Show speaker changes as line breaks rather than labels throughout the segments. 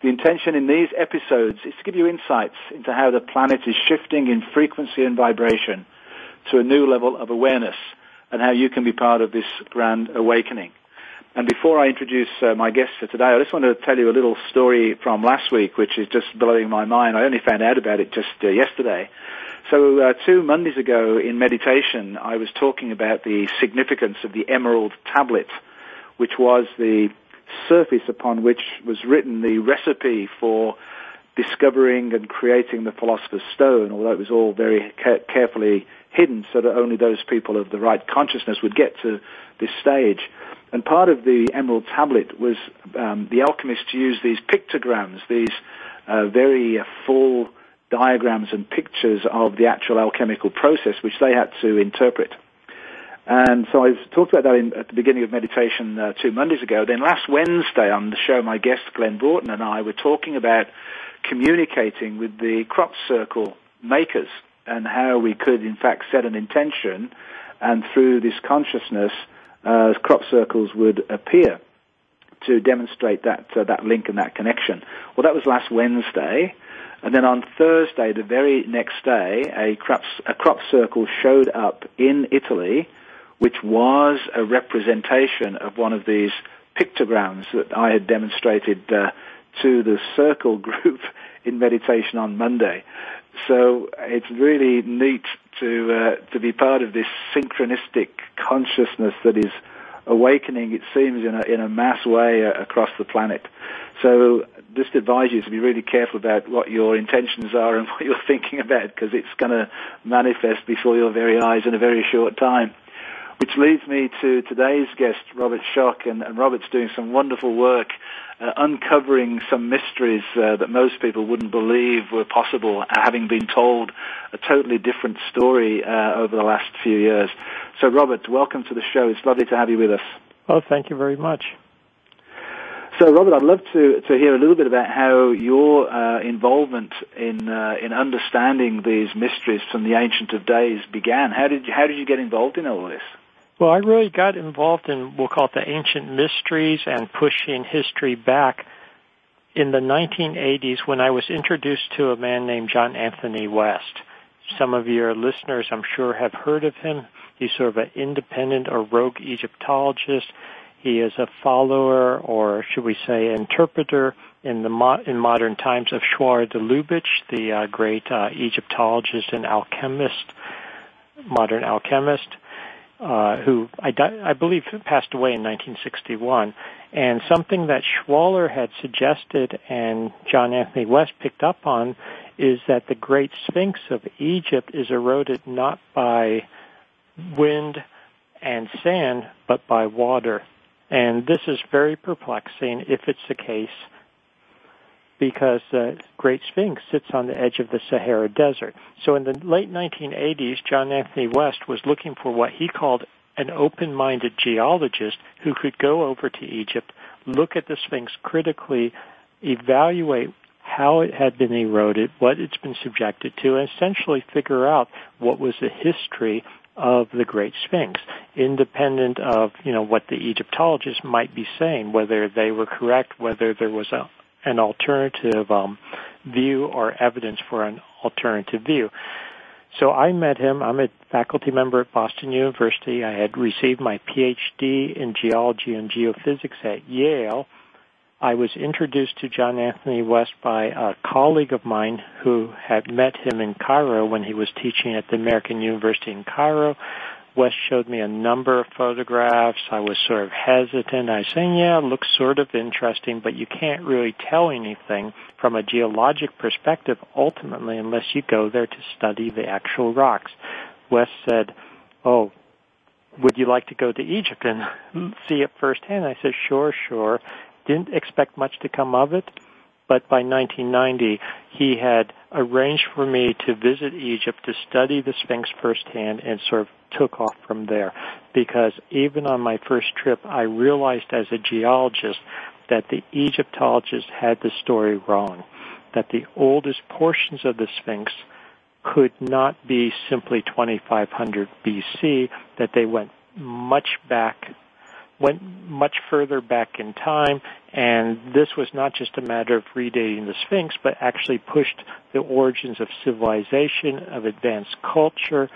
The intention in these episodes is to give you insights into how the planet is shifting in frequency and vibration to a new level of awareness and how you can be part of this grand awakening. And before I introduce uh, my guest for today, I just want to tell you a little story from last week, which is just blowing my mind. I only found out about it just uh, yesterday. So uh, two Mondays ago in meditation, I was talking about the significance of the emerald tablet, which was the surface upon which was written the recipe for discovering and creating the philosopher's stone, although it was all very ca- carefully hidden so that only those people of the right consciousness would get to this stage. And part of the emerald tablet was um, the alchemists used these pictograms, these uh, very uh, full diagrams and pictures of the actual alchemical process, which they had to interpret. And so I talked about that in, at the beginning of meditation uh, two Mondays ago. Then last Wednesday on the show, my guest Glenn Broughton and I were talking about communicating with the crop circle makers and how we could in fact set an intention and through this consciousness, uh, crop circles would appear to demonstrate that, uh, that link and that connection. Well, that was last Wednesday. And then on Thursday, the very next day, a crop, a crop circle showed up in Italy which was a representation of one of these pictograms that I had demonstrated uh, to the circle group in meditation on Monday. So it's really neat to uh, to be part of this synchronistic consciousness that is awakening. It seems in a in a mass way uh, across the planet. So just advise you to be really careful about what your intentions are and what you're thinking about because it's going to manifest before your very eyes in a very short time. Which leads me to today's guest, Robert Schoch, and, and Robert's doing some wonderful work uh, uncovering some mysteries uh, that most people wouldn't believe were possible, having been told a totally different story uh, over the last few years. So, Robert, welcome to the show. It's lovely to have you with us.
Well, thank you very much.
So, Robert, I'd love to, to hear a little bit about how your uh, involvement in uh, in understanding these mysteries from the ancient of days began. How did you, how did you get involved in all this?
Well, I really got involved in, we'll call it the ancient mysteries and pushing history back in the 1980s when I was introduced to a man named John Anthony West. Some of your listeners, I'm sure, have heard of him. He's sort of an independent or rogue Egyptologist. He is a follower, or should we say, interpreter in the mo- in modern times of Schwaller de Lubicz, the uh, great uh, Egyptologist and alchemist, modern alchemist uh, who I, I believe passed away in 1961. And something that Schwaller had suggested and John Anthony West picked up on is that the Great Sphinx of Egypt is eroded not by wind and sand, but by water. And this is very perplexing if it's the case because the Great Sphinx sits on the edge of the Sahara Desert. So in the late 1980s, John Anthony West was looking for what he called an open-minded geologist who could go over to Egypt, look at the Sphinx critically, evaluate how it had been eroded, what it's been subjected to, and essentially figure out what was the history of the Great Sphinx, independent of, you know, what the Egyptologists might be saying, whether they were correct, whether there was a an alternative um, view or evidence for an alternative view. So I met him. I'm a faculty member at Boston University. I had received my PhD in geology and geophysics at Yale. I was introduced to John Anthony West by a colleague of mine who had met him in Cairo when he was teaching at the American University in Cairo. West showed me a number of photographs. I was sort of hesitant. I was saying, yeah, it looks sort of interesting, but you can't really tell anything from a geologic perspective ultimately unless you go there to study the actual rocks. West said, oh, would you like to go to Egypt and see it firsthand? I said, sure, sure. Didn't expect much to come of it but by 1990 he had arranged for me to visit Egypt to study the Sphinx firsthand and sort of took off from there. Because even on my first trip I realized as a geologist that the Egyptologists had the story wrong, that the oldest portions of the Sphinx could not be simply 2500 BC, that they went much back went much further back in time, and this was not just a matter of redating the Sphinx, but actually pushed the origins of civilization, of advanced culture,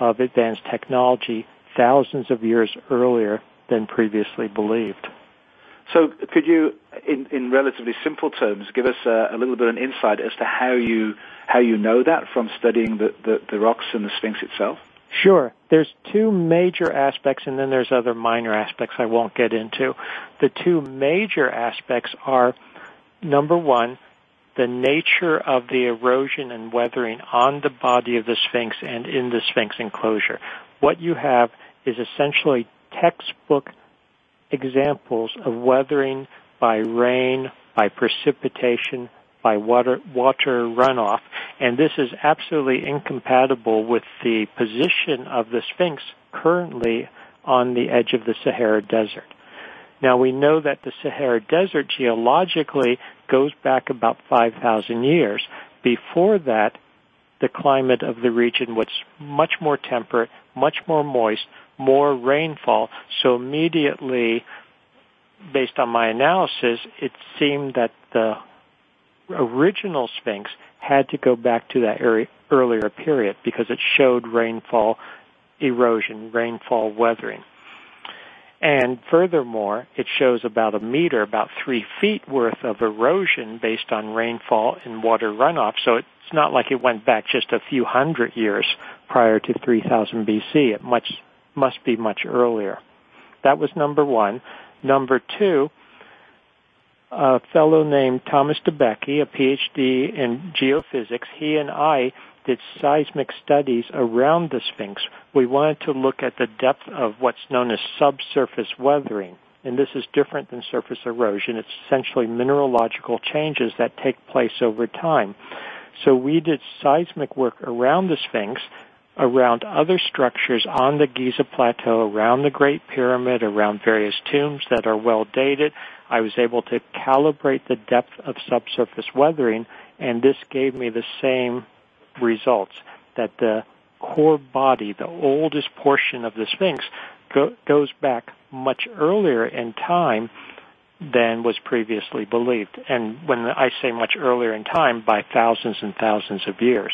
of advanced technology thousands of years earlier than previously believed.
So, could you, in, in relatively simple terms, give us a, a, little bit of an insight as to how you how you know that from studying the, the, the rocks and the Sphinx itself?
Sure. There's two major aspects and then there's other minor aspects I won't get into. The two major aspects are number one, the nature of the erosion and weathering on the body of the Sphinx and in the Sphinx enclosure. What you have is essentially textbook examples of weathering by rain, by precipitation, by water, water runoff, and this is absolutely incompatible with the position of the Sphinx currently on the edge of the Sahara Desert. Now we know that the Sahara Desert geologically goes back about 5,000 years. Before that, the climate of the region was much more temperate, much more moist, more rainfall, so immediately, based on my analysis, it seemed that the original Sphinx had to go back to that earlier period because it showed rainfall erosion, rainfall weathering. And furthermore, it shows about a meter, about three feet worth of erosion based on rainfall and water runoff. So it's not like it went back just a few hundred years prior to 3000 BC. It much, must be much earlier. That was number one. Number two, a fellow named Thomas Dobecki, a PhD in geophysics. He and I did seismic studies around the Sphinx. We wanted to look at the depth of what's known as subsurface weathering. And this is different than surface erosion. It's essentially mineralogical changes that take place over time. So we did seismic work around the Sphinx, around other structures on the Giza Plateau, around the Great Pyramid, around various tombs that are well dated, I was able to calibrate the depth of subsurface weathering, and this gave me the same results that the core body, the oldest portion of the Sphinx, go, goes back much earlier in time than was previously believed. And when I say much earlier in time, by thousands and thousands of years.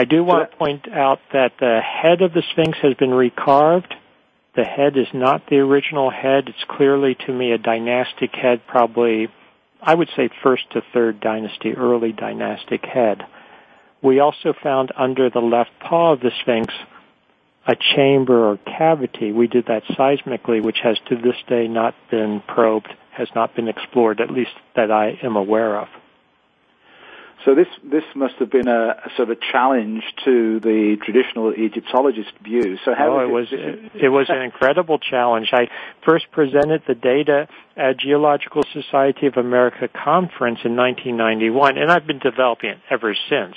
I do want to point out that the head of the Sphinx has been recarved the head is not the original head. It's clearly to me a dynastic head, probably, I would say first to third dynasty, early dynastic head. We also found under the left paw of the Sphinx a chamber or cavity. We did that seismically, which has to this day not been probed, has not been explored, at least that I am aware of.
So this this must have been a, a, sort of challenge to the traditional Egyptologist view. So how
oh, it was it, it was an incredible challenge. I first presented the data at Geological Society of America conference in 1991, and I've been developing it ever since.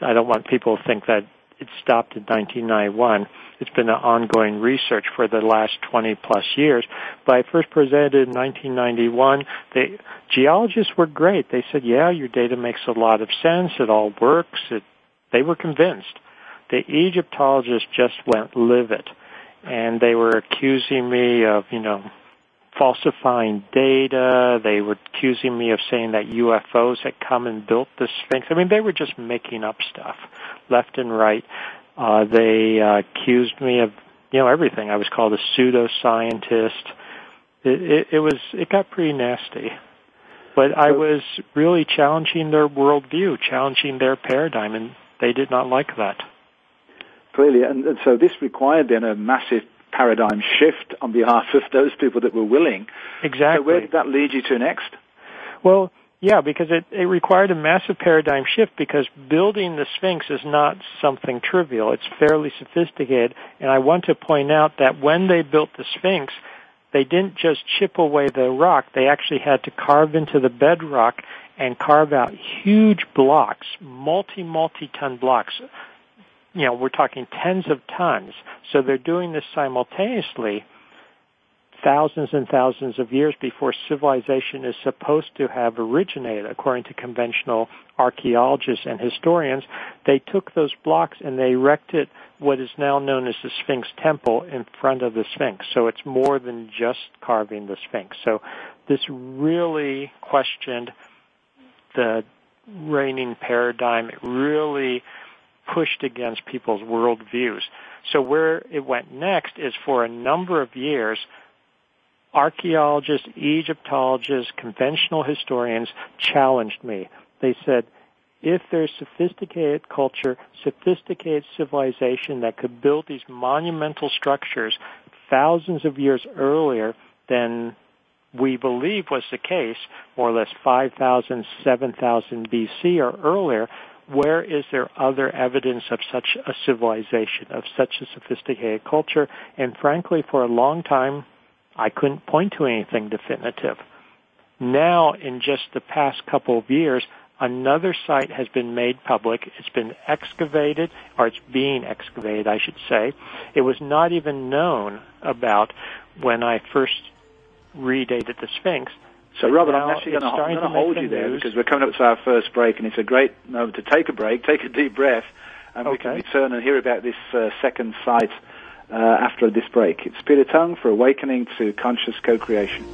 I don't want people to think that it stopped in 1991. It's been an ongoing research for the last 20 plus years. But I first presented in 1991. The geologists were great. They said, yeah, your data makes a lot of sense. It all works. It, they were convinced. The Egyptologists just went livid. And they were accusing me of, you know, falsifying data. They were accusing me of saying that UFOs had come and built the Sphinx. I mean, they were just making up stuff left and right. Uh, they uh, accused me of, you know, everything. I was called a pseudoscientist. It, it, it was, it got pretty nasty. But I was really challenging their worldview, challenging their paradigm, and they did not like that.
Clearly, and, and so this required then a massive paradigm shift on behalf of those people that were willing.
Exactly.
So where did that lead you to next?
Well, yeah, because it, it required a massive paradigm shift because building the Sphinx is not something trivial. It's fairly sophisticated. And I want to point out that when they built the Sphinx, they didn't just chip away the rock. They actually had to carve into the bedrock and carve out huge blocks, multi, multi-ton blocks. You know, we're talking tens of tons. So they're doing this simultaneously thousands and thousands of years before civilization is supposed to have originated, according to conventional archaeologists and historians. They took those blocks and they erected what is now known as the Sphinx Temple in front of the Sphinx. So it's more than just carving the Sphinx. So this really questioned the reigning paradigm. It really pushed against people's worldviews. So where it went next is for a number of years, archaeologists, Egyptologists, conventional historians challenged me. They said, if there's sophisticated culture, sophisticated civilization that could build these monumental structures thousands of years earlier than we believe was the case, more or less 5,000, 7,000 BC or earlier, where is there other evidence of such a civilization, of such a sophisticated culture? And frankly, for a long time, I couldn't point to anything definitive. Now, in just the past couple of years, another site has been made public. It's been excavated, or it's being excavated, I should say. It was not even known about when I first redated the Sphinx.
So, Robert, I'm actually going to hold you there news. because we're coming up to our first break, and it's a great moment to take a break, take a deep breath, and okay. we can return and hear about this uh, second site uh, after this break. It's Peter Tongue for Awakening to Conscious Co-Creation.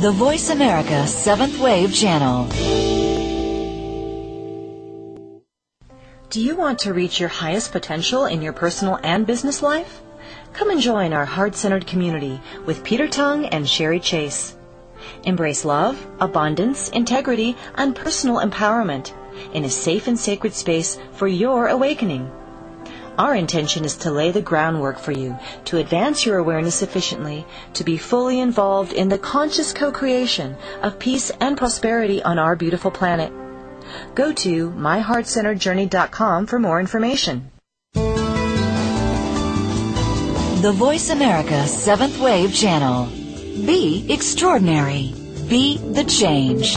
The Voice America Seventh Wave Channel. Do you want to reach your highest potential in your personal and business life? Come and join our heart centered community with Peter Tongue and Sherry Chase. Embrace love, abundance, integrity, and personal empowerment in a safe and sacred space for your awakening. Our intention is to lay the groundwork for you to advance your awareness efficiently, to be fully involved in the conscious co creation of peace and prosperity on our beautiful planet. Go to myheartcenteredjourney.com for more information. The Voice America Seventh Wave Channel. Be extraordinary. Be the change.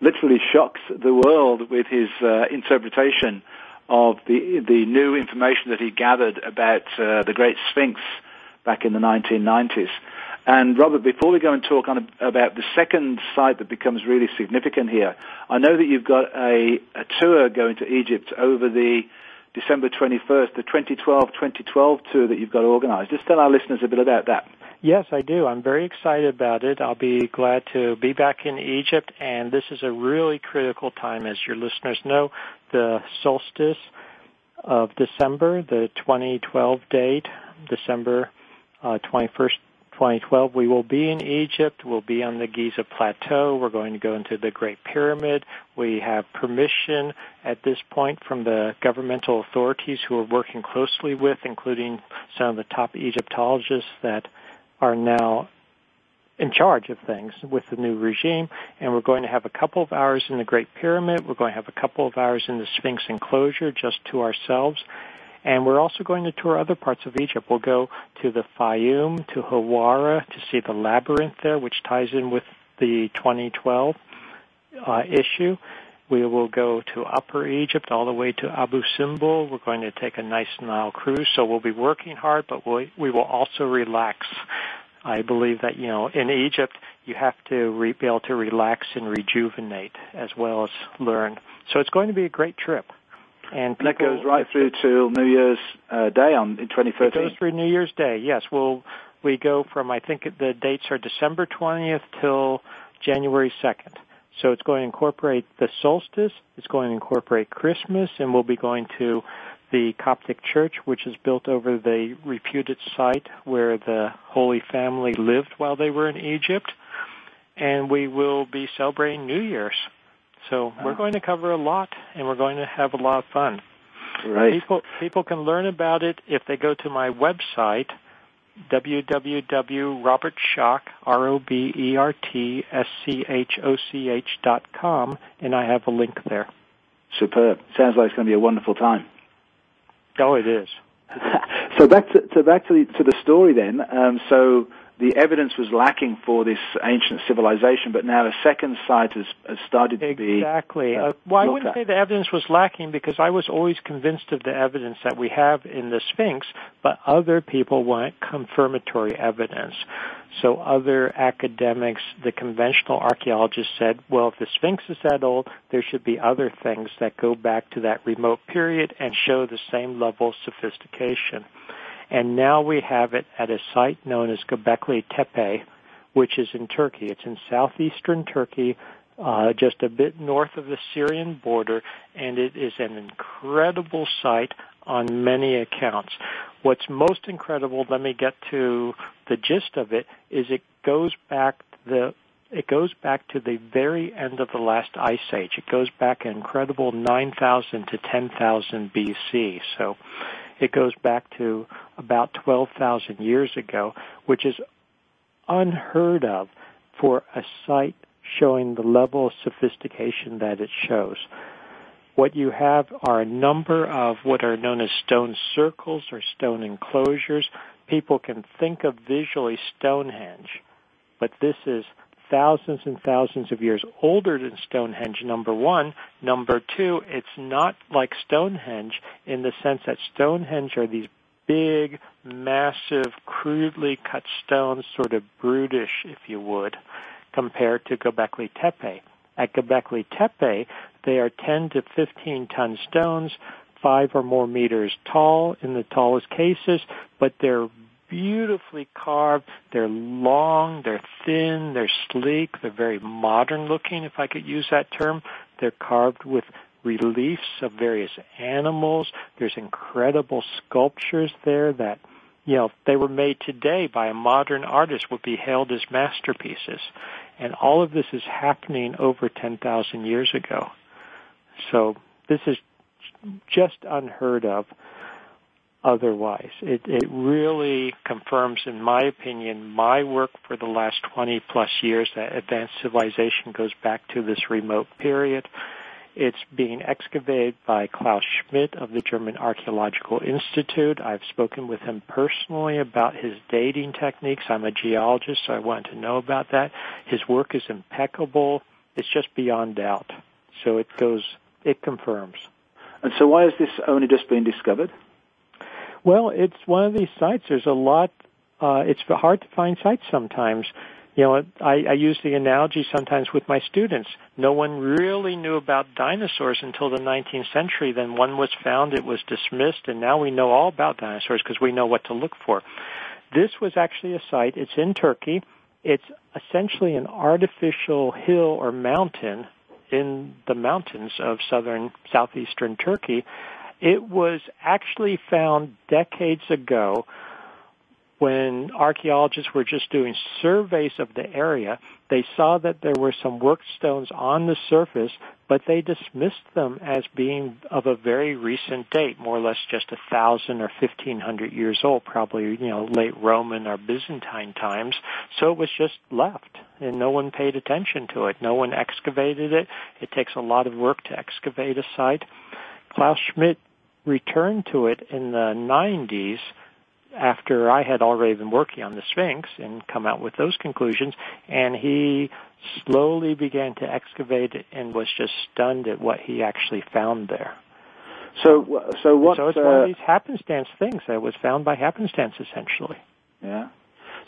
literally shocks the world with his uh, interpretation of the the new information that he gathered about uh, the Great Sphinx back in the 1990s. And Robert, before we go and talk on about the second site that becomes really significant here, I know that you've got a, a tour going to Egypt over the December 21st, the 2012-2012 tour that you've got organized. Just tell our listeners a bit about that.
Yes, I do. I'm very excited about it. I'll be glad to be back in Egypt, and this is a really critical time, as your listeners know. The solstice of December, the 2012 date, December uh, 21st, 2012. We will be in Egypt. We'll be on the Giza Plateau. We're going to go into the Great Pyramid. We have permission at this point from the governmental authorities who are working closely with, including some of the top Egyptologists that are now in charge of things with the new regime. And we're going to have a couple of hours in the Great Pyramid. We're going to have a couple of hours in the Sphinx enclosure just to ourselves. And we're also going to tour other parts of Egypt. We'll go to the Fayum, to Hawara, to see the labyrinth there, which ties in with the 2012 uh, issue. We will go to Upper Egypt all the way to Abu Simbel. We're going to take a nice Nile cruise, so we'll be working hard, but we, we will also relax. I believe that, you know, in Egypt, you have to re- be able to relax and rejuvenate as well as learn. So it's going to be a great trip.
And people, that goes right through to New Year's uh, Day on in 2013. It
goes through New Year's Day. Yes, we'll we go from I think the dates are December 20th till January 2nd. So it's going to incorporate the solstice. It's going to incorporate Christmas, and we'll be going to the Coptic Church, which is built over the reputed site where the Holy Family lived while they were in Egypt. And we will be celebrating New Year's. So we're ah. going to cover a lot, and we're going to have a lot of fun.
Right.
People people can learn about it if they go to my website www.robertschoch r o b e r t s c h o c h dot com, and I have a link there.
Superb. Sounds like it's going to be a wonderful time.
Oh, it is.
so back to, to back to the, to the story then. Um, so the evidence was lacking for this ancient civilization, but now a second site has, has started to
exactly. be. Exactly. Uh, well, I wouldn't
at.
say the evidence was lacking because I was always convinced of the evidence that we have in the Sphinx, but other people want confirmatory evidence. So other academics, the conventional archaeologists said, well, if the Sphinx is that old, there should be other things that go back to that remote period and show the same level of sophistication. And now we have it at a site known as Göbekli Tepe, which is in Turkey. It's in southeastern Turkey, uh, just a bit north of the Syrian border, and it is an incredible site on many accounts. What's most incredible, let me get to the gist of it, is it goes back the it goes back to the very end of the last ice age. It goes back an incredible 9,000 to 10,000 BC. So it goes back to about 12,000 years ago, which is unheard of for a site showing the level of sophistication that it shows. What you have are a number of what are known as stone circles or stone enclosures. People can think of visually Stonehenge, but this is thousands and thousands of years older than Stonehenge, number one. Number two, it's not like Stonehenge in the sense that Stonehenge are these big, massive, crudely cut stones, sort of brutish, if you would, compared to Göbekli Tepe. At Göbekli Tepe, they are 10 to 15 ton stones, five or more meters tall in the tallest cases, but they're beautifully carved. They're long, they're thin, they're sleek, they're very modern looking, if I could use that term. They're carved with reliefs of various animals. There's incredible sculptures there that, you know, if they were made today by a modern artist would be hailed as masterpieces. And all of this is happening over 10,000 years ago. So this is just unheard of otherwise. It, it really confirms, in my opinion, my work for the last 20 plus years that advanced civilization goes back to this remote period. It's being excavated by Klaus Schmidt of the German Archaeological Institute. I've spoken with him personally about his dating techniques. I'm a geologist, so I wanted to know about that. His work is impeccable. It's just beyond doubt. So it goes, it confirms.
And so why has this only just been discovered?
Well, it's one of these sites. There's a lot. Uh, it's hard to find sites sometimes. You know, I, I use the analogy sometimes with my students. No one really knew about dinosaurs until the 19th century. Then one was found, it was dismissed, and now we know all about dinosaurs because we know what to look for. This was actually a site. It's in Turkey. It's essentially an artificial hill or mountain in the mountains of southern, southeastern Turkey it was actually found decades ago when archaeologists were just doing surveys of the area, they saw that there were some worked stones on the surface, but they dismissed them as being of a very recent date, more or less just a thousand or fifteen hundred years old, probably you know late Roman or Byzantine times. So it was just left, and no one paid attention to it. No one excavated it. It takes a lot of work to excavate a site. Klaus Schmidt returned to it in the 90s after I had already been working on the Sphinx and come out with those conclusions, and he slowly began to excavate it and was just stunned at what he actually found there.
So, so what?
So it's
uh,
one of these happenstance things that was found by happenstance, essentially.
Yeah.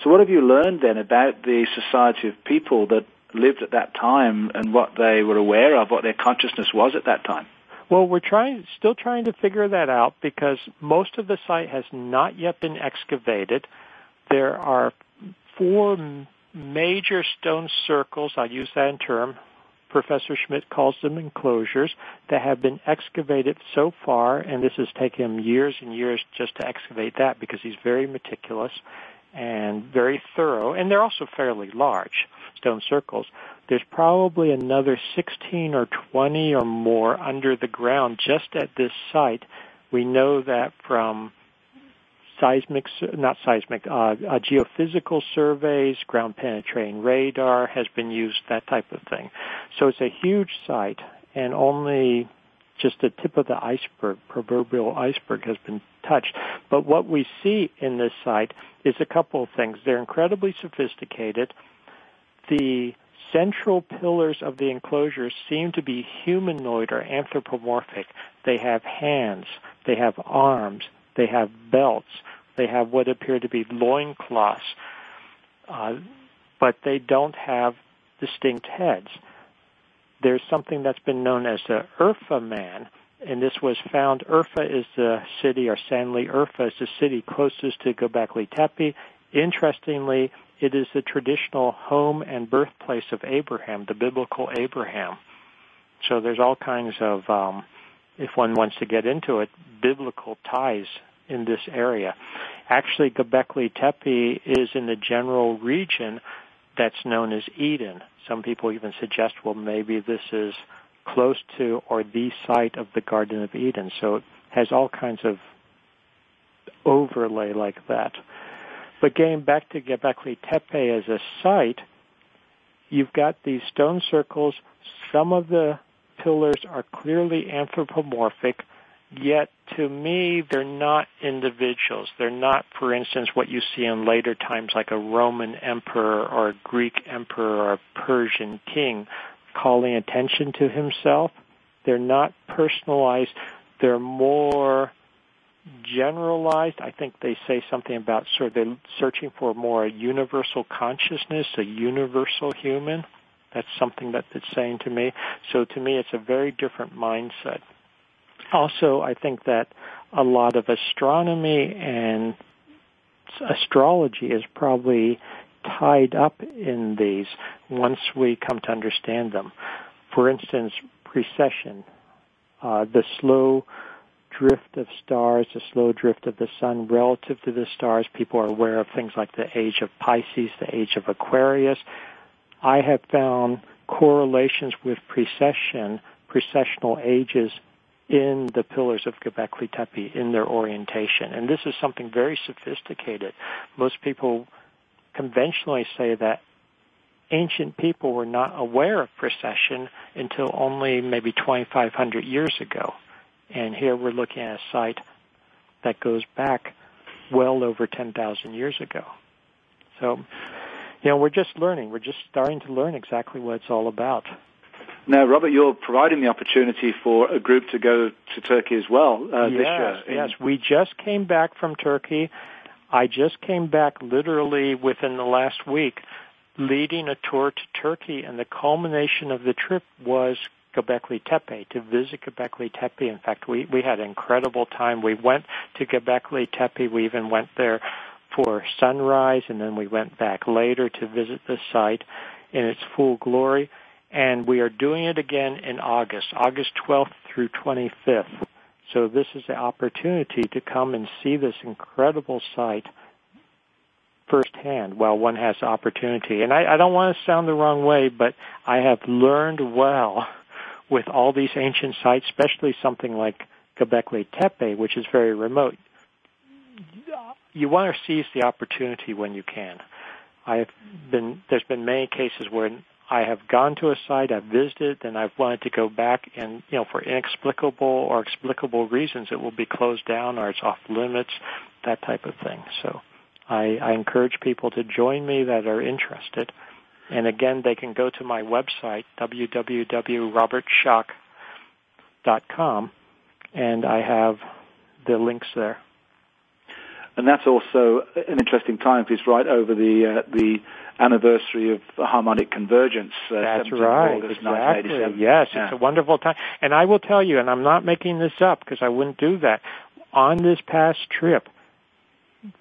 So what have you learned then about the society of people that lived at that time and what they were aware of, what their consciousness was at that time?
Well, we're trying, still trying to figure that out because most of the site has not yet been excavated. There are four major stone circles, I use that in term, Professor Schmidt calls them enclosures, that have been excavated so far, and this has taken him years and years just to excavate that because he's very meticulous and very thorough, and they're also fairly large stone circles there's probably another 16 or 20 or more under the ground just at this site. We know that from seismic, not seismic, uh, uh, geophysical surveys, ground penetrating radar has been used, that type of thing. So it's a huge site and only just the tip of the iceberg, proverbial iceberg has been touched. But what we see in this site is a couple of things. They're incredibly sophisticated. The central pillars of the enclosure seem to be humanoid or anthropomorphic. They have hands, they have arms, they have belts, they have what appear to be loincloths, uh, but they don't have distinct heads. There's something that's been known as the Urfa man, and this was found. Urfa is the city, or Sanli Urfa is the city closest to Göbekli Tepe. Interestingly, it is the traditional home and birthplace of Abraham, the biblical Abraham. So there's all kinds of, um, if one wants to get into it, biblical ties in this area. Actually, Göbekli Tepe is in the general region that's known as Eden. Some people even suggest, well, maybe this is close to or the site of the Garden of Eden. So it has all kinds of overlay like that. But getting back to Göbekli Tepe as a site, you've got these stone circles. Some of the pillars are clearly anthropomorphic, yet to me they're not individuals. They're not, for instance, what you see in later times like a Roman emperor or a Greek emperor or a Persian king calling attention to himself. They're not personalized. They're more generalized. I think they say something about sort of they're searching for more a universal consciousness, a universal human. That's something that it's saying to me. So to me, it's a very different mindset. Also, I think that a lot of astronomy and astrology is probably tied up in these once we come to understand them. For instance, precession, uh, the slow drift of stars, the slow drift of the sun relative to the stars. People are aware of things like the age of Pisces, the age of Aquarius. I have found correlations with precession, precessional ages in the pillars of Göbekli Tepe in their orientation. And this is something very sophisticated. Most people conventionally say that ancient people were not aware of precession until only maybe 2,500 years ago. And here we're looking at a site that goes back well over 10,000 years ago. So, you know, we're just learning. We're just starting to learn exactly what it's all about.
Now, Robert, you're providing the opportunity for a group to go to Turkey as well uh,
yes,
this year.
Yes, we just came back from Turkey. I just came back literally within the last week leading a tour to Turkey, and the culmination of the trip was Göbekli Tepe, to visit Göbekli Tepe. In fact, we, we had an incredible time. We went to Göbekli Tepe. We even went there for sunrise, and then we went back later to visit the site in its full glory. And we are doing it again in August, August 12th through 25th. So this is the opportunity to come and see this incredible site firsthand while one has the opportunity. And I, I don't want to sound the wrong way, but I have learned well with all these ancient sites, especially something like Göbekli Tepe, which is very remote. You want to seize the opportunity when you can. I've been there's been many cases where I have gone to a site, I've visited, and I've wanted to go back, and you know, for inexplicable or explicable reasons, it will be closed down or it's off limits, that type of thing. So, I, I encourage people to join me that are interested. And again, they can go to my website www.robertschoch.com, and I have the links there.
And that's also an interesting time because it's right over the uh, the anniversary of harmonic convergence.
Uh, That's right.
August
exactly. Yes, yeah. it's a wonderful time. And I will tell you, and I'm not making this up because I wouldn't do that. On this past trip,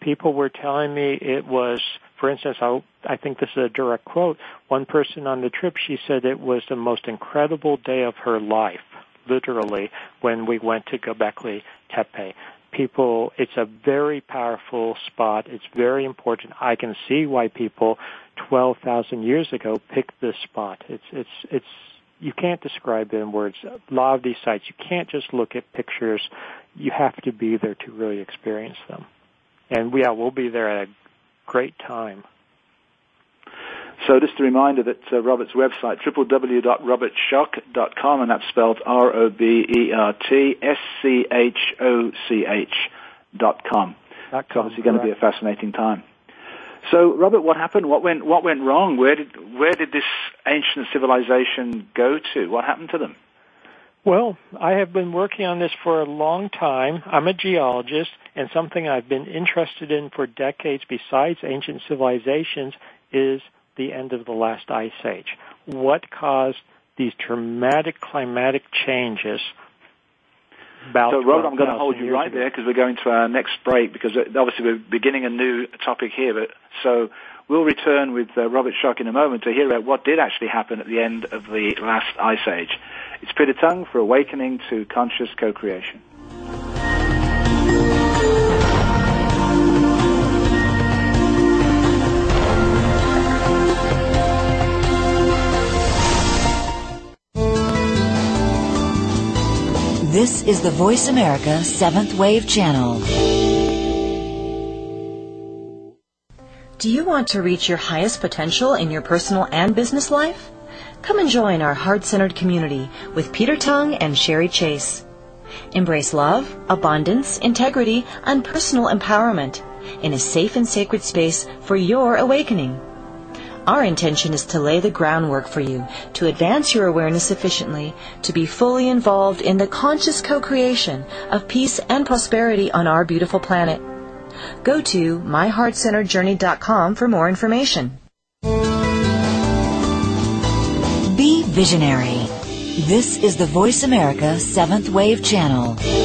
people were telling me it was, for instance, I, I think this is a direct quote. One person on the trip, she said it was the most incredible day of her life, literally, when we went to Göbekli Tepe people, it's a very powerful spot. It's very important. I can see why people 12,000 years ago picked this spot. It's, it's, it's, you can't describe it in words. A lot of these sites, you can't just look at pictures. You have to be there to really experience them. And yeah, we'll be there at a great time.
So just a reminder that uh, Robert's website, www.robertschoch.com, and that's spelled R-O-B-E-R-T-S-C-H-O-C-H dot com. It's obviously going to be a fascinating time. So, Robert, what happened? What went what went wrong? Where did where did this ancient civilization go to? What happened to them?
Well, I have been working on this for a long time. I'm a geologist, and something I've been interested in for decades besides ancient civilizations is the end of the last ice age. What caused these dramatic climatic changes
about so, Robert, I'm going to hold you right ago. there because we're going to our next break because uh, obviously we're beginning a new topic here. But so we'll return with uh, Robert Schoch in a moment to hear about what did actually happen at the end of the last ice age. It's Peter Tongue for Awakening to Conscious Co-Creation.
This is the Voice America Seventh Wave Channel. Do you want to reach your highest potential in your personal and business life? Come and join our heart centered community with Peter Tongue and Sherry Chase. Embrace love, abundance, integrity, and personal empowerment in a safe and sacred space for your awakening. Our intention is to lay the groundwork for you to advance your awareness sufficiently to be fully involved in the conscious co-creation of peace and prosperity on our beautiful planet. Go to myheartcenteredjourney.com for more information. Be visionary. This is the Voice America 7th Wave Channel.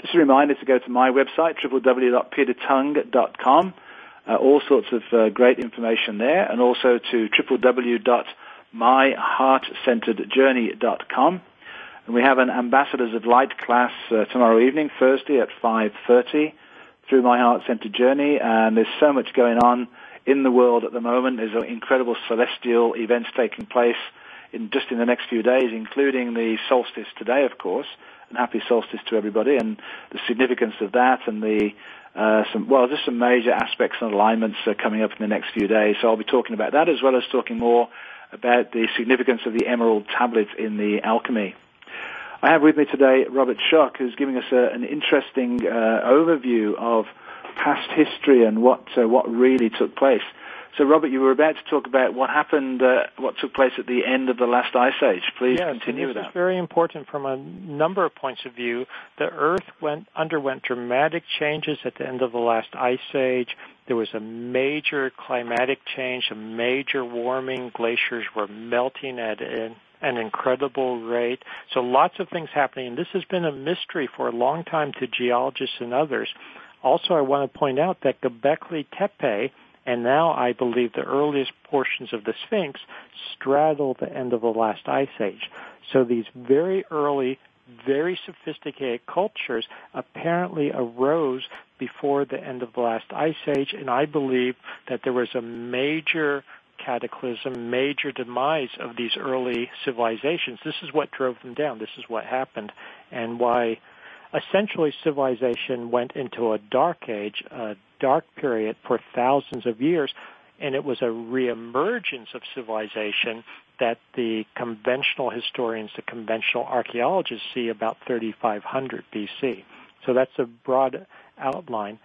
Just a reminder to go to my website, www.petertongue.com. Uh, all sorts of uh, great information there, and also to www.myheartcenteredjourney.com. And we have an Ambassadors of Light class uh, tomorrow evening, Thursday at 5.30 through My Heart Centered Journey. And there's so much going on in the world at the moment. There's incredible celestial events taking place in just in the next few days, including the solstice today, of course, and happy solstice to everybody, and the significance of that, and the uh, some well, just some major aspects and alignments coming up in the next few days. So I'll be talking about that as well as talking more about the significance of the emerald tablet in the alchemy. I have with me today Robert Schoch, who's giving us a, an interesting uh, overview of past history and what uh, what really took place. So, Robert, you were about to talk about what happened, uh, what took place at the end of the last ice age. Please
yes,
continue
with
that.
This is very important from a number of points of view. The Earth went underwent dramatic changes at the end of the last ice age. There was a major climatic change, a major warming. Glaciers were melting at an, an incredible rate. So lots of things happening. And this has been a mystery for a long time to geologists and others. Also, I want to point out that Göbekli Tepe, and now I believe the earliest portions of the Sphinx straddle the end of the last ice age. So these very early, very sophisticated cultures apparently arose before the end of the last ice age, and I believe that there was a major cataclysm, major demise of these early civilizations. This is what drove them down. This is what happened, and why essentially civilization went into a dark age, a dark period for thousands of years, and it was a reemergence of civilization that the conventional historians, the conventional archaeologists see about 3500 BC. So that's a broad outline.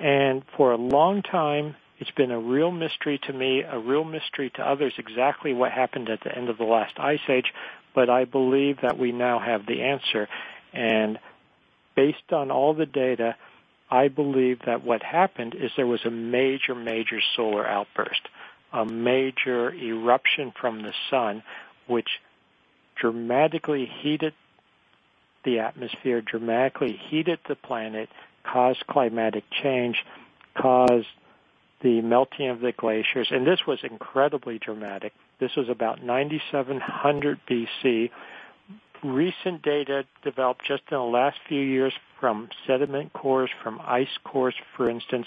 And for a long time, it's been a real mystery to me, a real mystery to others, exactly what happened at the end of the last ice age. But I believe that we now have the answer. And based on all the data, I believe that what happened is there was a major, major solar outburst, a major eruption from the sun, which dramatically heated the atmosphere, dramatically heated the planet, caused climatic change, caused the melting of the glaciers, and this was incredibly dramatic. This was about 9700 BC recent data developed just in the last few years from sediment cores, from ice cores, for instance,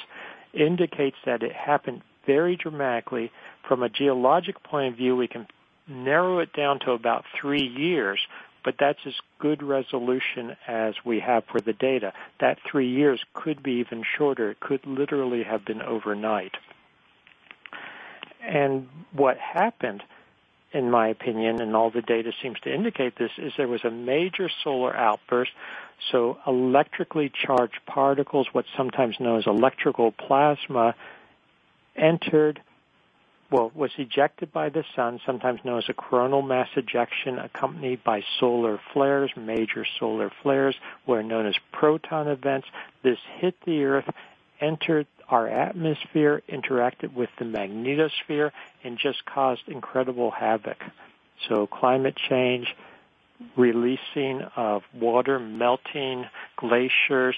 indicates that it happened very dramatically. From a geologic point of view, we can narrow it down to about three years, but that's as good resolution as we have for the data. That three years could be even shorter. It could literally have been overnight. And what happened in my opinion, and all the data seems to indicate this, is there was a major solar outburst. So electrically charged particles, what's sometimes known as electrical plasma, entered, well, was ejected by the sun, sometimes known as a coronal mass ejection, accompanied by solar flares, major solar flares, were known as proton events. This hit the Earth, entered our atmosphere, interacted with the magnetosphere, and just caused incredible havoc. So climate change, releasing of water, melting glaciers.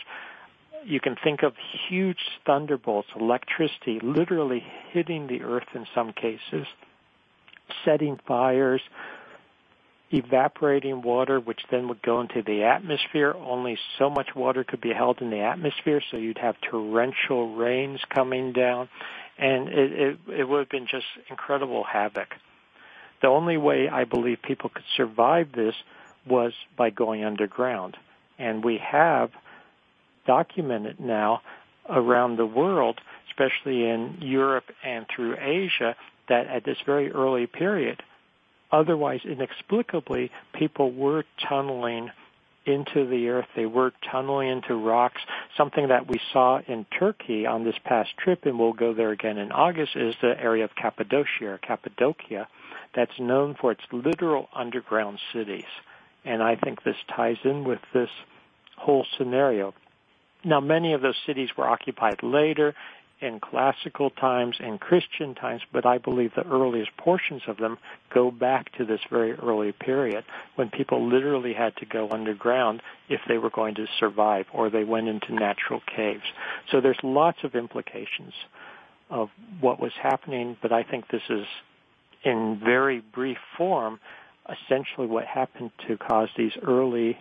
You can think of huge thunderbolts, electricity literally hitting the earth in some cases, setting fires, evaporating water, which then would go into the atmosphere. Only so much water could be held in the atmosphere, so you'd have torrential rains coming down, and it, it, it would have been just incredible havoc. The only way I believe people could survive this was by going underground. And we have documented now around the world, especially in Europe and through Asia, that at this very early period, otherwise inexplicably, people were tunneling into the earth. They were tunneling into rocks. Something that we saw in Turkey on this past trip, and we'll go there again in August, is the area of Cappadocia or Cappadocia that's known for its literal underground cities. And I think this ties in with this whole scenario. Now, many of those cities were occupied later in classical times and Christian times, but I believe the earliest portions of them go back to this very early period when people literally had to go underground if they were going to survive or they went into natural caves. So there's lots of implications of what was happening, but I think this is in very brief form essentially what happened to cause these early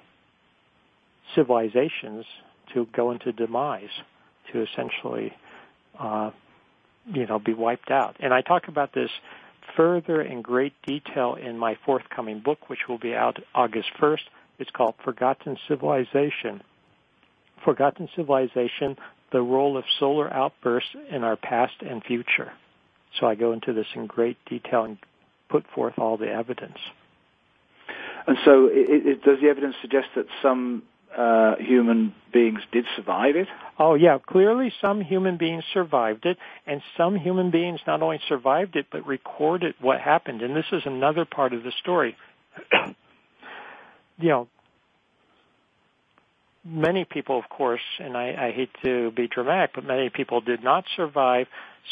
civilizations to go into demise, to essentially uh, you know, be wiped out. And I talk about this further in great detail in my forthcoming book, which will be out August 1st. It's called Forgotten Civilization. Forgotten Civilization, the role of solar outbursts in our past and future. So I go into this in great detail and put forth all the evidence.
And so, it, it, does the evidence suggest that some uh, human beings did survive it?
Oh yeah, clearly some human beings survived it, and some human beings not only survived it but recorded what happened. And this is another part of the story. you know, many people, of course, and I, I hate to be dramatic, but many people did not survive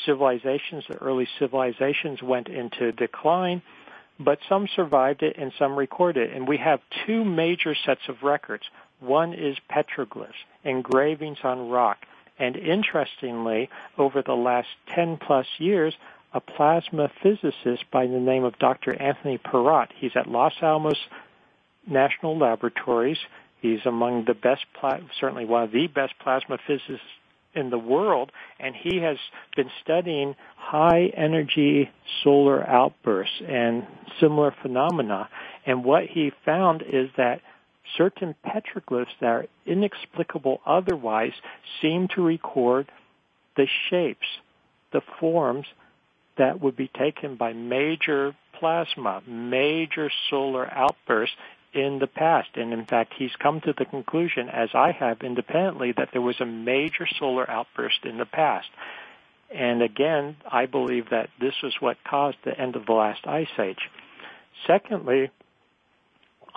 civilizations. The early civilizations went into decline, but some survived it and some recorded it. And we have two major sets of records. One is petroglyphs, engravings on rock. And interestingly, over the last 10 plus years, a plasma physicist by the name of Dr. Anthony Peratt, he's at Los Alamos National Laboratories. He's among the best, certainly one of the best plasma physicists in the world, and he has been studying high energy solar outbursts and similar phenomena. And what he found is that certain petroglyphs that are inexplicable otherwise seem to record the shapes, the forms that would be taken by major plasma, major solar outbursts in the past. And in fact, he's come to the conclusion, as I have independently, that there was a major solar outburst in the past. And again, I believe that this was what caused the end of the last ice age. Secondly,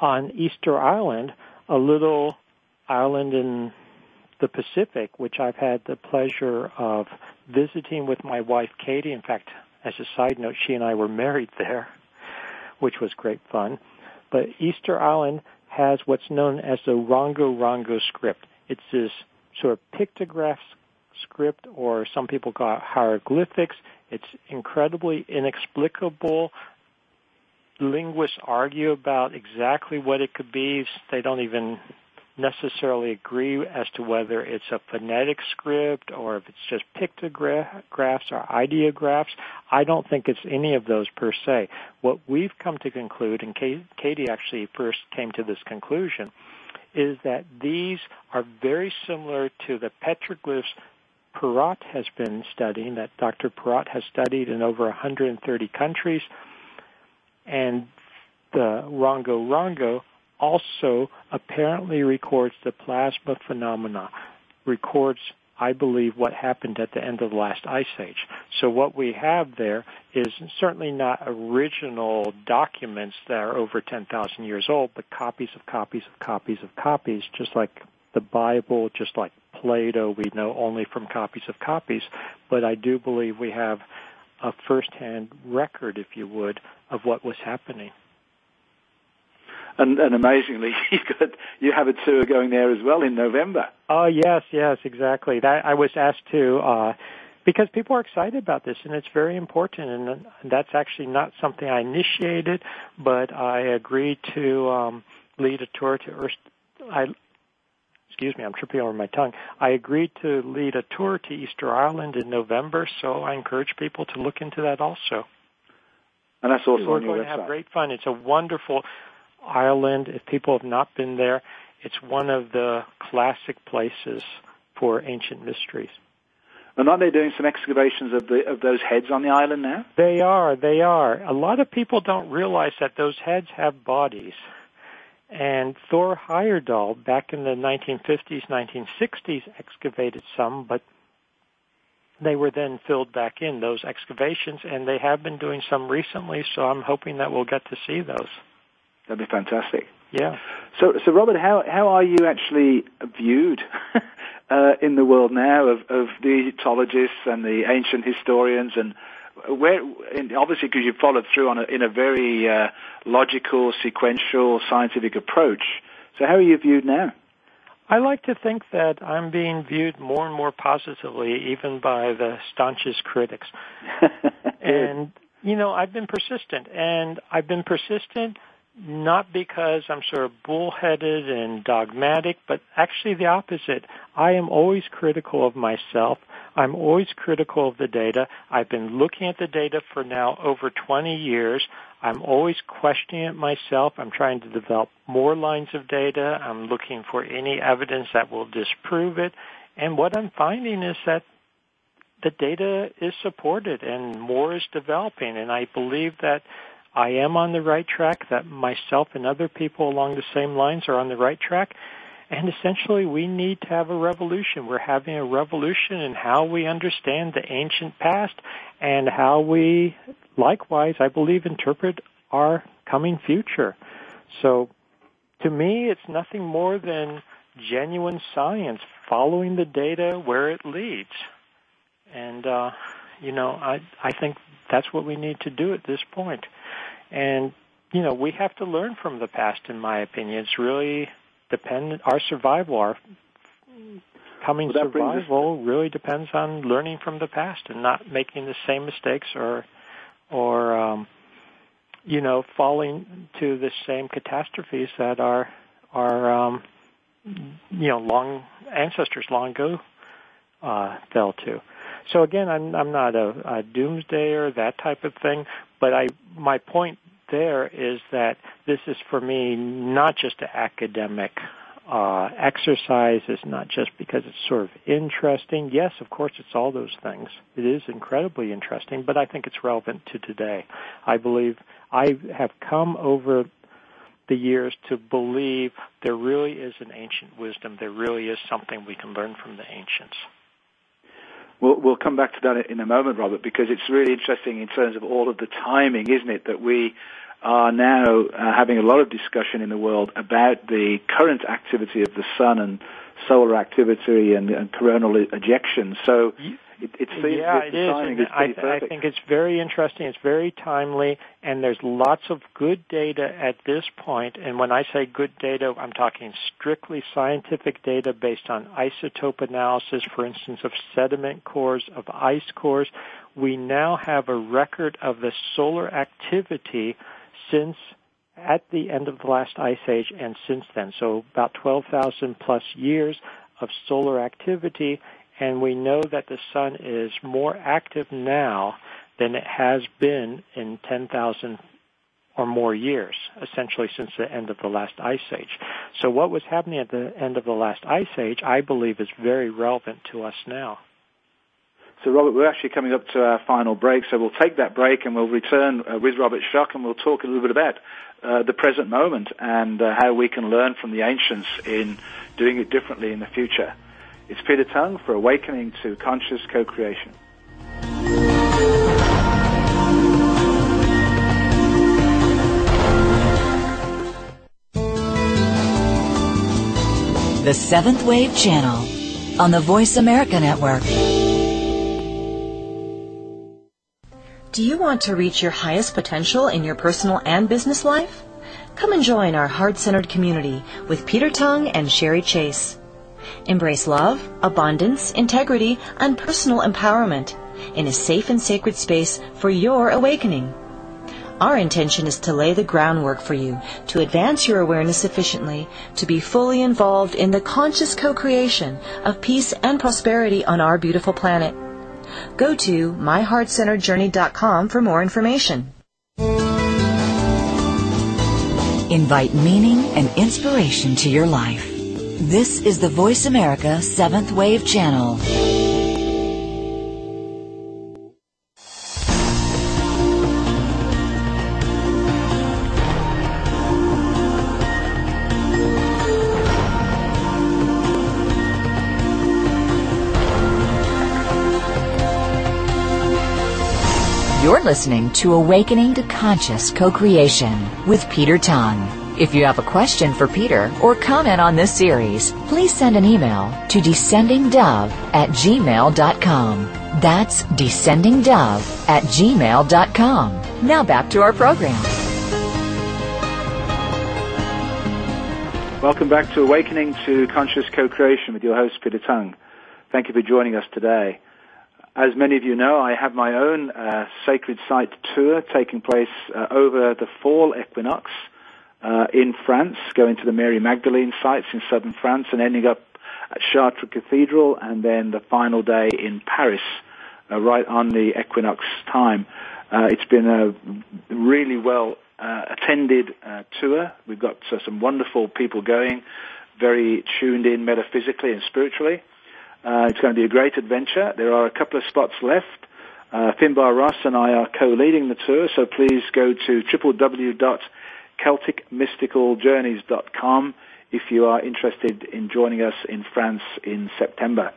on Easter Island, a little island in the Pacific, which I've had the pleasure of visiting with my wife Katie. In fact, as a side note, she and I were married there, which was great fun. But Easter Island has what's known as the Rongo Rongo script. It's this sort of pictograph script, or some people call it hieroglyphics. It's incredibly inexplicable linguists argue about exactly what it could be. They don't even necessarily agree as to whether it's a phonetic script or if it's just pictographs or ideographs. I don't think it's any of those per se. What we've come to conclude, and Katie actually first came to this conclusion, is that these are very similar to the petroglyphs Peratt has been studying, that Dr. Peratt has studied in over 130 countries and the Rongo Rongo also apparently records the plasma phenomena, records, I believe, what happened at the end of the last ice age. So what we have there is certainly not original documents that are over 10,000 years old, but copies of copies of copies of copies, just like the Bible, just like Plato, we know only from copies of copies. But I do believe we have a first-hand record, if you would, of what was happening.
And, and amazingly, you got you have a tour going there as well in November.
Oh yes, yes, exactly. That I was asked to uh, because people are excited about this, and it's very important. And that's actually not something I initiated, but I agreed to um, lead a tour to Earth. I excuse me, I'm tripping over my tongue. I agreed to lead a tour to Easter Island in November, so I encourage people to look into that also.
And that's also
We're
on your
going
website.
to have great fun. It's a wonderful island. If people have not been there, it's one of the classic places for ancient mysteries.
And aren't they doing some excavations of the of those heads on the island now?
They are. They are. A lot of people don't realize that those heads have bodies. And Thor Heyerdahl, back in the 1950s, 1960s, excavated some, but they were then filled back in, those excavations, and they have been doing some recently, so I'm hoping that we'll get to see those.
That'd be fantastic.
Yeah.
So, so Robert, how how are you actually viewed uh, in the world now of, of the Egyptologists and the ancient historians and where obviously because you followed through on a, in a very uh, logical, sequential, scientific approach. So how are you viewed now?
I like to think that I'm being viewed more and more positively, even by the staunchest critics. and you know, I've been persistent, and I've been persistent not because I'm sort of bullheaded and dogmatic, but actually the opposite. I am always critical of myself. I'm always critical of the data. I've been looking at the data for now over 20 years. I'm always questioning it myself. I'm trying to develop more lines of data. I'm looking for any evidence that will disprove it. And what I'm finding is that the data is supported and more is developing. And I believe that I am on the right track, that myself and other people along the same lines are on the right track. And essentially, we need to have a revolution. We're having a revolution in how we understand the ancient past and how we, likewise, I believe, interpret our coming future. So, to me, it's nothing more than genuine science, following the data where it leads. And, uh, you know, I, I think that's what we need to do at this point. And, you know, we have to learn from the past, in my opinion. It's really dependent, our survival, our coming well, survival really depends on learning from the past and not making the same mistakes or, or, um, you know, falling to the same catastrophes that our, our, um, you know, long ancestors long ago, uh, fell to. So again, I'm I'm not a, a doomsdayer, that type of thing. But I my point there is that this is for me not just an academic uh, exercise. It's not just because it's sort of interesting. Yes, of course, it's all those things. It is incredibly interesting, but I think it's relevant to today. I believe I have come over the years to believe there really is an ancient wisdom. There really is something we can learn from the ancients.
We'll, we'll come back to that in a moment, Robert, because it's really interesting in terms of all of the timing, isn't it, that we are now uh, having a lot of discussion in the world about the current activity of the sun and solar activity and, and coronal ejection. So it, it seems
yeah, it is. I, I, think it's very interesting. It's very timely, and there's lots of good data at this point. And when I say good data, I'm talking strictly scientific data based on isotope analysis, for instance, of sediment cores, of ice cores. We now have a record of the solar activity since at the end of the last ice age and since then. So about 12,000 plus years of solar activity and we know that the sun is more active now than it has been in 10,000 or more years, essentially since the end of the last ice age. So what was happening at the end of the last ice age, I believe, is very relevant to us now.
So, Robert, we're actually coming up to our final break, so we'll take that break and we'll return uh, with Robert Schoch and we'll talk a little bit about uh, the present moment and uh, how we can learn from the ancients in doing it differently in the future. It's Peter Tongue for Awakening to Conscious Co-Creation.
The Seventh Wave Channel on the Voice America Network.
Do you want to reach your highest potential in your personal and business life? Come and join our heart centered community with Peter Tongue and Sherry Chase. Embrace love, abundance, integrity, and personal empowerment in a safe and sacred space for your awakening. Our intention is to lay the groundwork for you to advance your awareness sufficiently to be fully involved in the conscious co-creation of peace and prosperity on our beautiful planet. Go to myheartcenteredjourney.com for more information.
Invite meaning and inspiration to your life. This is the Voice America Seventh Wave Channel. You're listening to Awakening to Conscious Co-Creation with Peter Tongue. If you have a question for Peter or comment on this series, please send an email to descendingdove at gmail.com. That's descendingdove at gmail.com. Now back to our program.
Welcome back to Awakening to Conscious Co-Creation with your host, Peter Tongue. Thank you for joining us today. As many of you know, I have my own uh, sacred site tour taking place uh, over the fall equinox uh, in France, going to the Mary Magdalene sites in southern France and ending up at Chartres Cathedral and then the final day in Paris, uh, right on the equinox time. Uh, it's been a really well uh, attended uh, tour. We've got uh, some wonderful people going, very tuned in metaphysically and spiritually. Uh it's going to be a great adventure. There are a couple of spots left. Uh, Finbar Ross and I are co-leading the tour, so please go to www celticmysticaljourneys.com if you are interested in joining us in France in September.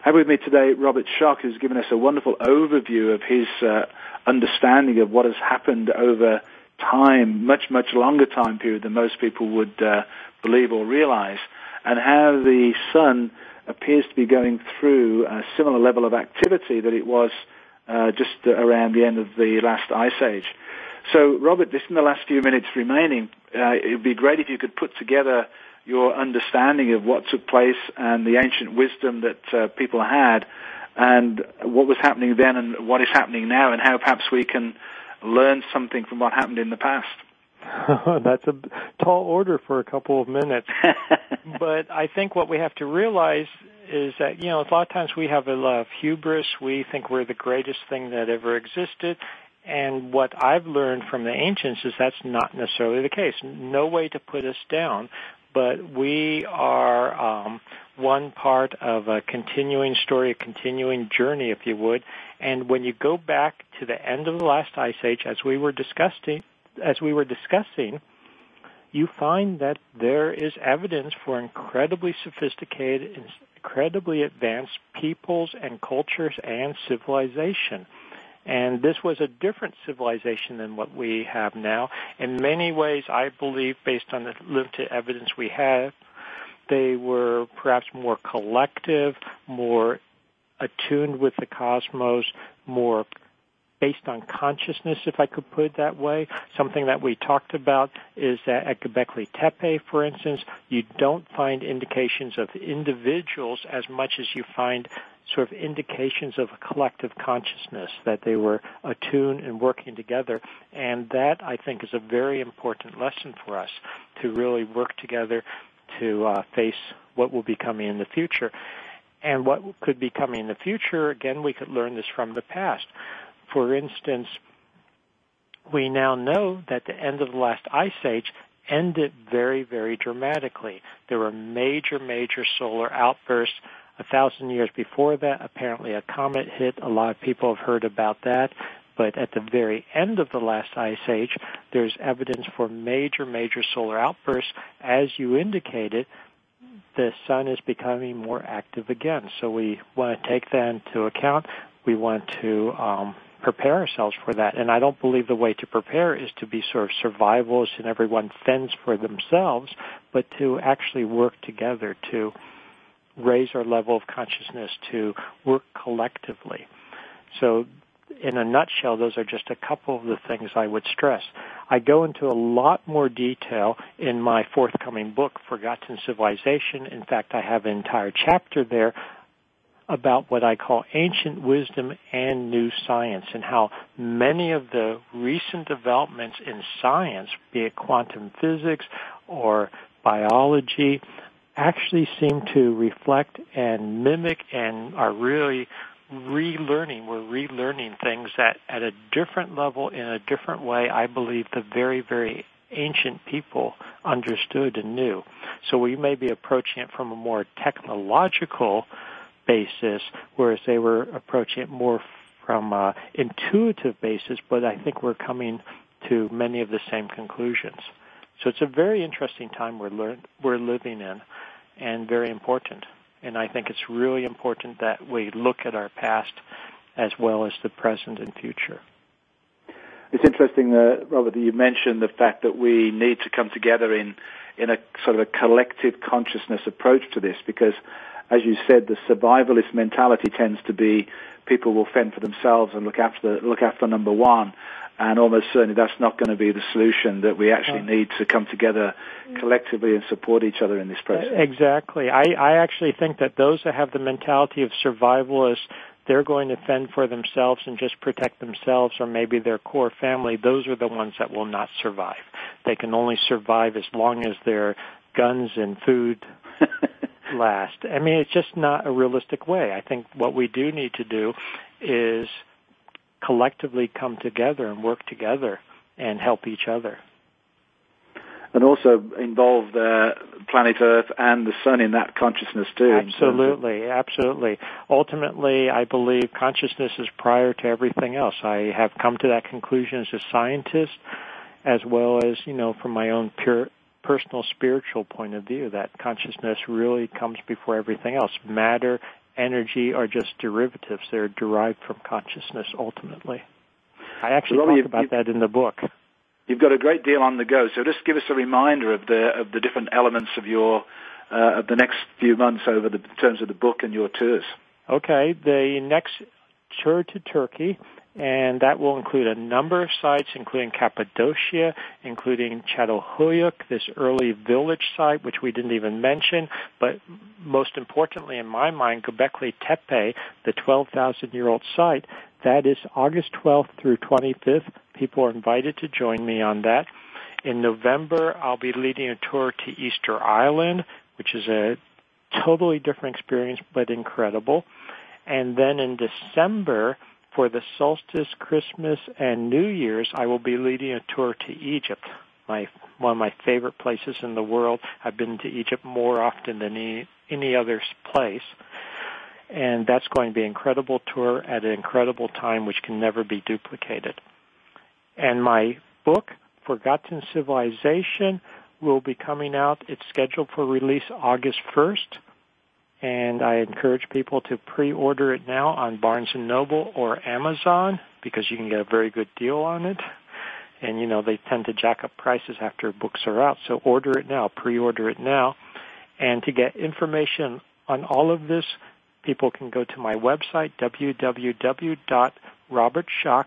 I have with me today Robert Schoch, who's given us a wonderful overview of his uh, understanding of what has happened over time, much, much longer time period than most people would uh, believe or realize, and how the sun appears to be going through a similar level of activity that it was uh, just around the end of the last ice age. So, Robert, just in the last few minutes remaining, uh, it would be great if you could put together your understanding of what took place and the ancient wisdom that uh, people had and what was happening then and what is happening now and how perhaps we can learn something from what happened in the past.
That's a tall order for a couple of minutes. but I think what we have to realize is that, you know, a lot of times we have a lot of hubris. We think we're the greatest thing that ever existed. And what I've learned from the ancients is that's not necessarily the case. No way to put us down, but we are um, one part of a continuing story, a continuing journey, if you would. And when you go back to the end of the last ice age, as we were discussing, as we were discussing, you find that there is evidence for incredibly sophisticated, incredibly advanced peoples and cultures and civilization. And this was a different civilization than what we have now. In many ways, I believe, based on the limited evidence we have, they were perhaps more collective, more attuned with the cosmos, more based on consciousness, if I could put it that way. Something that we talked about is that at Göbekli Tepe, for instance, you don't find indications of individuals as much as you find sort of indications of a collective consciousness that they were attuned and working together. And that, I think, is a very important lesson for us to really work together to uh, face what will be coming in the future. And what could be coming in the future, again, we could learn this from the past. For instance, we now know that the end of the last ice age ended very, very dramatically. There were major, major solar outbursts a thousand years before that, apparently a comet hit. A lot of people have heard about that. But at the very end of the last ice age, there's evidence for major, major solar outbursts. As you indicated, the sun is becoming more active again. So we want to take that into account. We want to um, prepare ourselves for that. And I don't believe the way to prepare is to be sort of survivalists and everyone fends for themselves, but to actually work together to raise our level of consciousness to work collectively. So in a nutshell, those are just a couple of the things I would stress. I go into a lot more detail in my forthcoming book, Forgotten Civilization. In fact, I have an entire chapter there about what I call ancient wisdom and new science and how many of the recent developments in science, be it quantum physics or biology, actually seem to reflect and mimic and are really relearning. We're relearning things that at a different level, in a different way, I believe the very, very ancient people understood and knew. So we may be approaching it from a more technological basis, whereas they were approaching it more from an intuitive basis, but I think we're coming to many of the same conclusions. So it's a very interesting time we're learn, we're living in, and very important. And I think it's really important that we look at our past as well as the present and future.
It's interesting, uh, Robert, that you mentioned the fact that we need to come together in in a sort of a collective consciousness approach to this, because, as you said, the survivalist mentality tends to be people will fend for themselves and look after look after number one, and almost certainly that's not going to be the solution that we actually need to come together collectively and support each other in this process.
Exactly. I, I actually think that those that have the mentality of survivalists, they're going to fend for themselves and just protect themselves or maybe their core family. Those are the ones that will not survive. They can only survive as long as their guns and food last. I mean, it's just not a realistic way. I think what we do need to do is collectively come together and work together and help each other.
And also involve the planet Earth and the sun in that consciousness too.
Absolutely, absolutely. Ultimately, I believe consciousness is prior to everything else. I have come to that conclusion as a scientist, as well as, you know, from my own pure personal spiritual point of view that consciousness really comes before everything else. Matter, energy are just derivatives. They're derived from consciousness ultimately. I actually
Well,
talk about
you-
that in the book.
You've got a great deal on the go, so just give us a reminder of the of the different elements of your uh, of the next few months over the in terms of the book and your tours.
Okay, the next tour to Turkey, and that will include a number of sites, including Cappadocia, including Çatalhöyük, this early village site, which we didn't even mention, but most importantly in my mind, Göbekli Tepe, the 12,000-year-old site, that is August 12th through 25th. People are invited to join me on that. In November, I'll be leading a tour to Easter Island, which is a totally different experience, but incredible. And then in December, for the solstice, Christmas, and New Year's, I will be leading a tour to Egypt, my one of my favorite places in the world. I've been to Egypt more often than any, any other place. And that's going to be an incredible tour at an incredible time which can never be duplicated. And my book, Forgotten Civilization, will be coming out. It's scheduled for release August 1st and I encourage people to pre-order it now on Barnes and Noble or Amazon because you can get a very good deal on it. And you know they tend to jack up prices after books are out, so order it now, pre-order it now. And to get information on all of this, people can go to my website www.robertschoch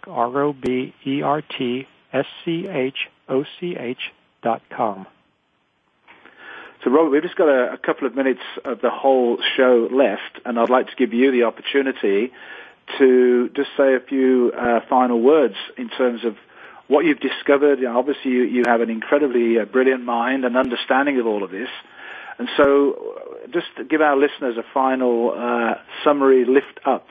r o b e r t s c h o c h dot com.
So, Robert, we've just got a, a couple of minutes of the whole show left, and I'd like to give you the opportunity to just say a few uh, final words in terms of what you've discovered. You know, obviously, you, you have an incredibly uh, brilliant mind and understanding of all of this. And so, uh, just give our listeners a final uh, summary lift up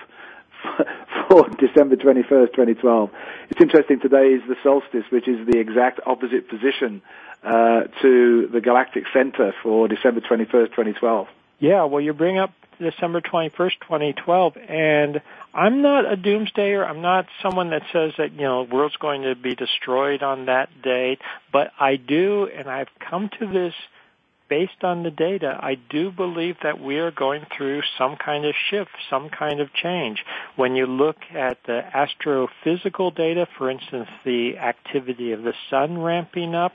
for December 21st, 2012. It's interesting, today is the solstice, which is the exact opposite position uh, to the galactic center for December 21st, 2012.
Yeah, well, you bring up December 21st, 2012, and I'm not a doomsdayer. I'm not someone that says that, you know, the world's going to be destroyed on that date, but I do, and I've come to this based on the data, I do believe that we are going through some kind of shift, some kind of change. When you look at the astrophysical data, for instance, the activity of the sun ramping up,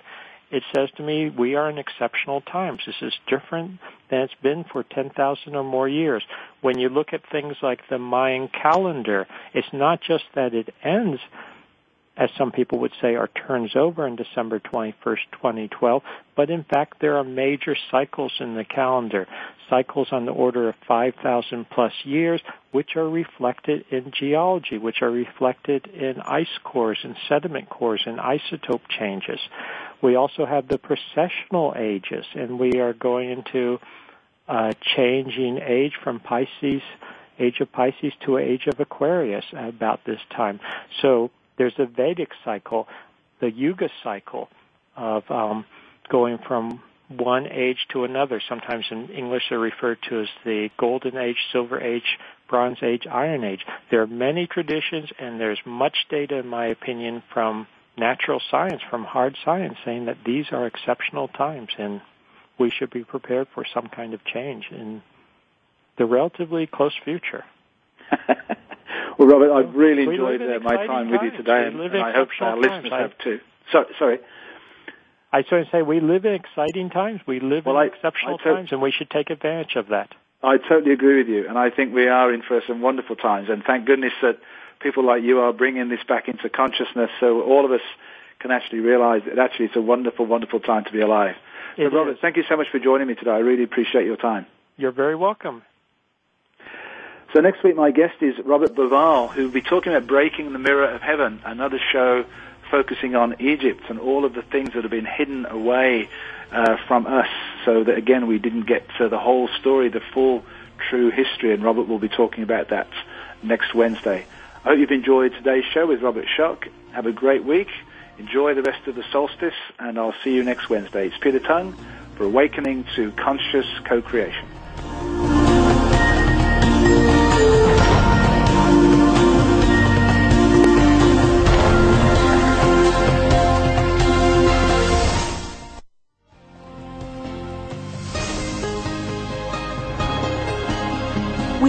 it says to me we are in exceptional times. This is different than it's been for 10,000 or more years. When you look at things like the Mayan calendar, it's not just that it ends as some people would say, or turns over in December 21st, 2012, but in fact there are major cycles in the calendar, cycles on the order of 5,000 plus years, which are reflected in geology, which are reflected in ice cores and sediment cores and isotope changes. We also have the precessional ages, and we are going into a changing age from Pisces, age of Pisces to age of Aquarius about this time. So there's a Vedic cycle, the Yuga cycle of um, going from one age to another. Sometimes in English they're referred to as the Golden Age, Silver Age, Bronze Age, Iron Age. There are many traditions and there's much data, in my opinion, from natural science, from hard science, saying that these are exceptional times and we should be prepared for some kind of change in the relatively close future.
well, Robert, I've really
We
enjoyed uh, my time with you today, and, and I hope our listeners
times.
have too. So, sorry.
I going to say we live in exciting times. We live
Well,
in
I-
exceptional
I to-
times, and we should take advantage of that.
I totally agree with you, and I think we are in for some wonderful times. And thank goodness that people like you are bringing this back into consciousness, so all of us can actually realize that actually it's a wonderful, wonderful time to be alive. So, Robert,
is.
thank you so much for joining me today. I really appreciate your time.
You're very welcome.
So next week, my guest is Robert Bauval, who will be talking about Breaking the Mirror of Heaven, another show focusing on Egypt and all of the things that have been hidden away uh, from us, so that again we didn't get the whole story, the full true history. And Robert will be talking about that next Wednesday. I hope you've enjoyed today's show with Robert Schoch. Have a great week. Enjoy the rest of the solstice, and I'll see you next Wednesday. It's Peter Tongue for Awakening to Conscious Co-Creation.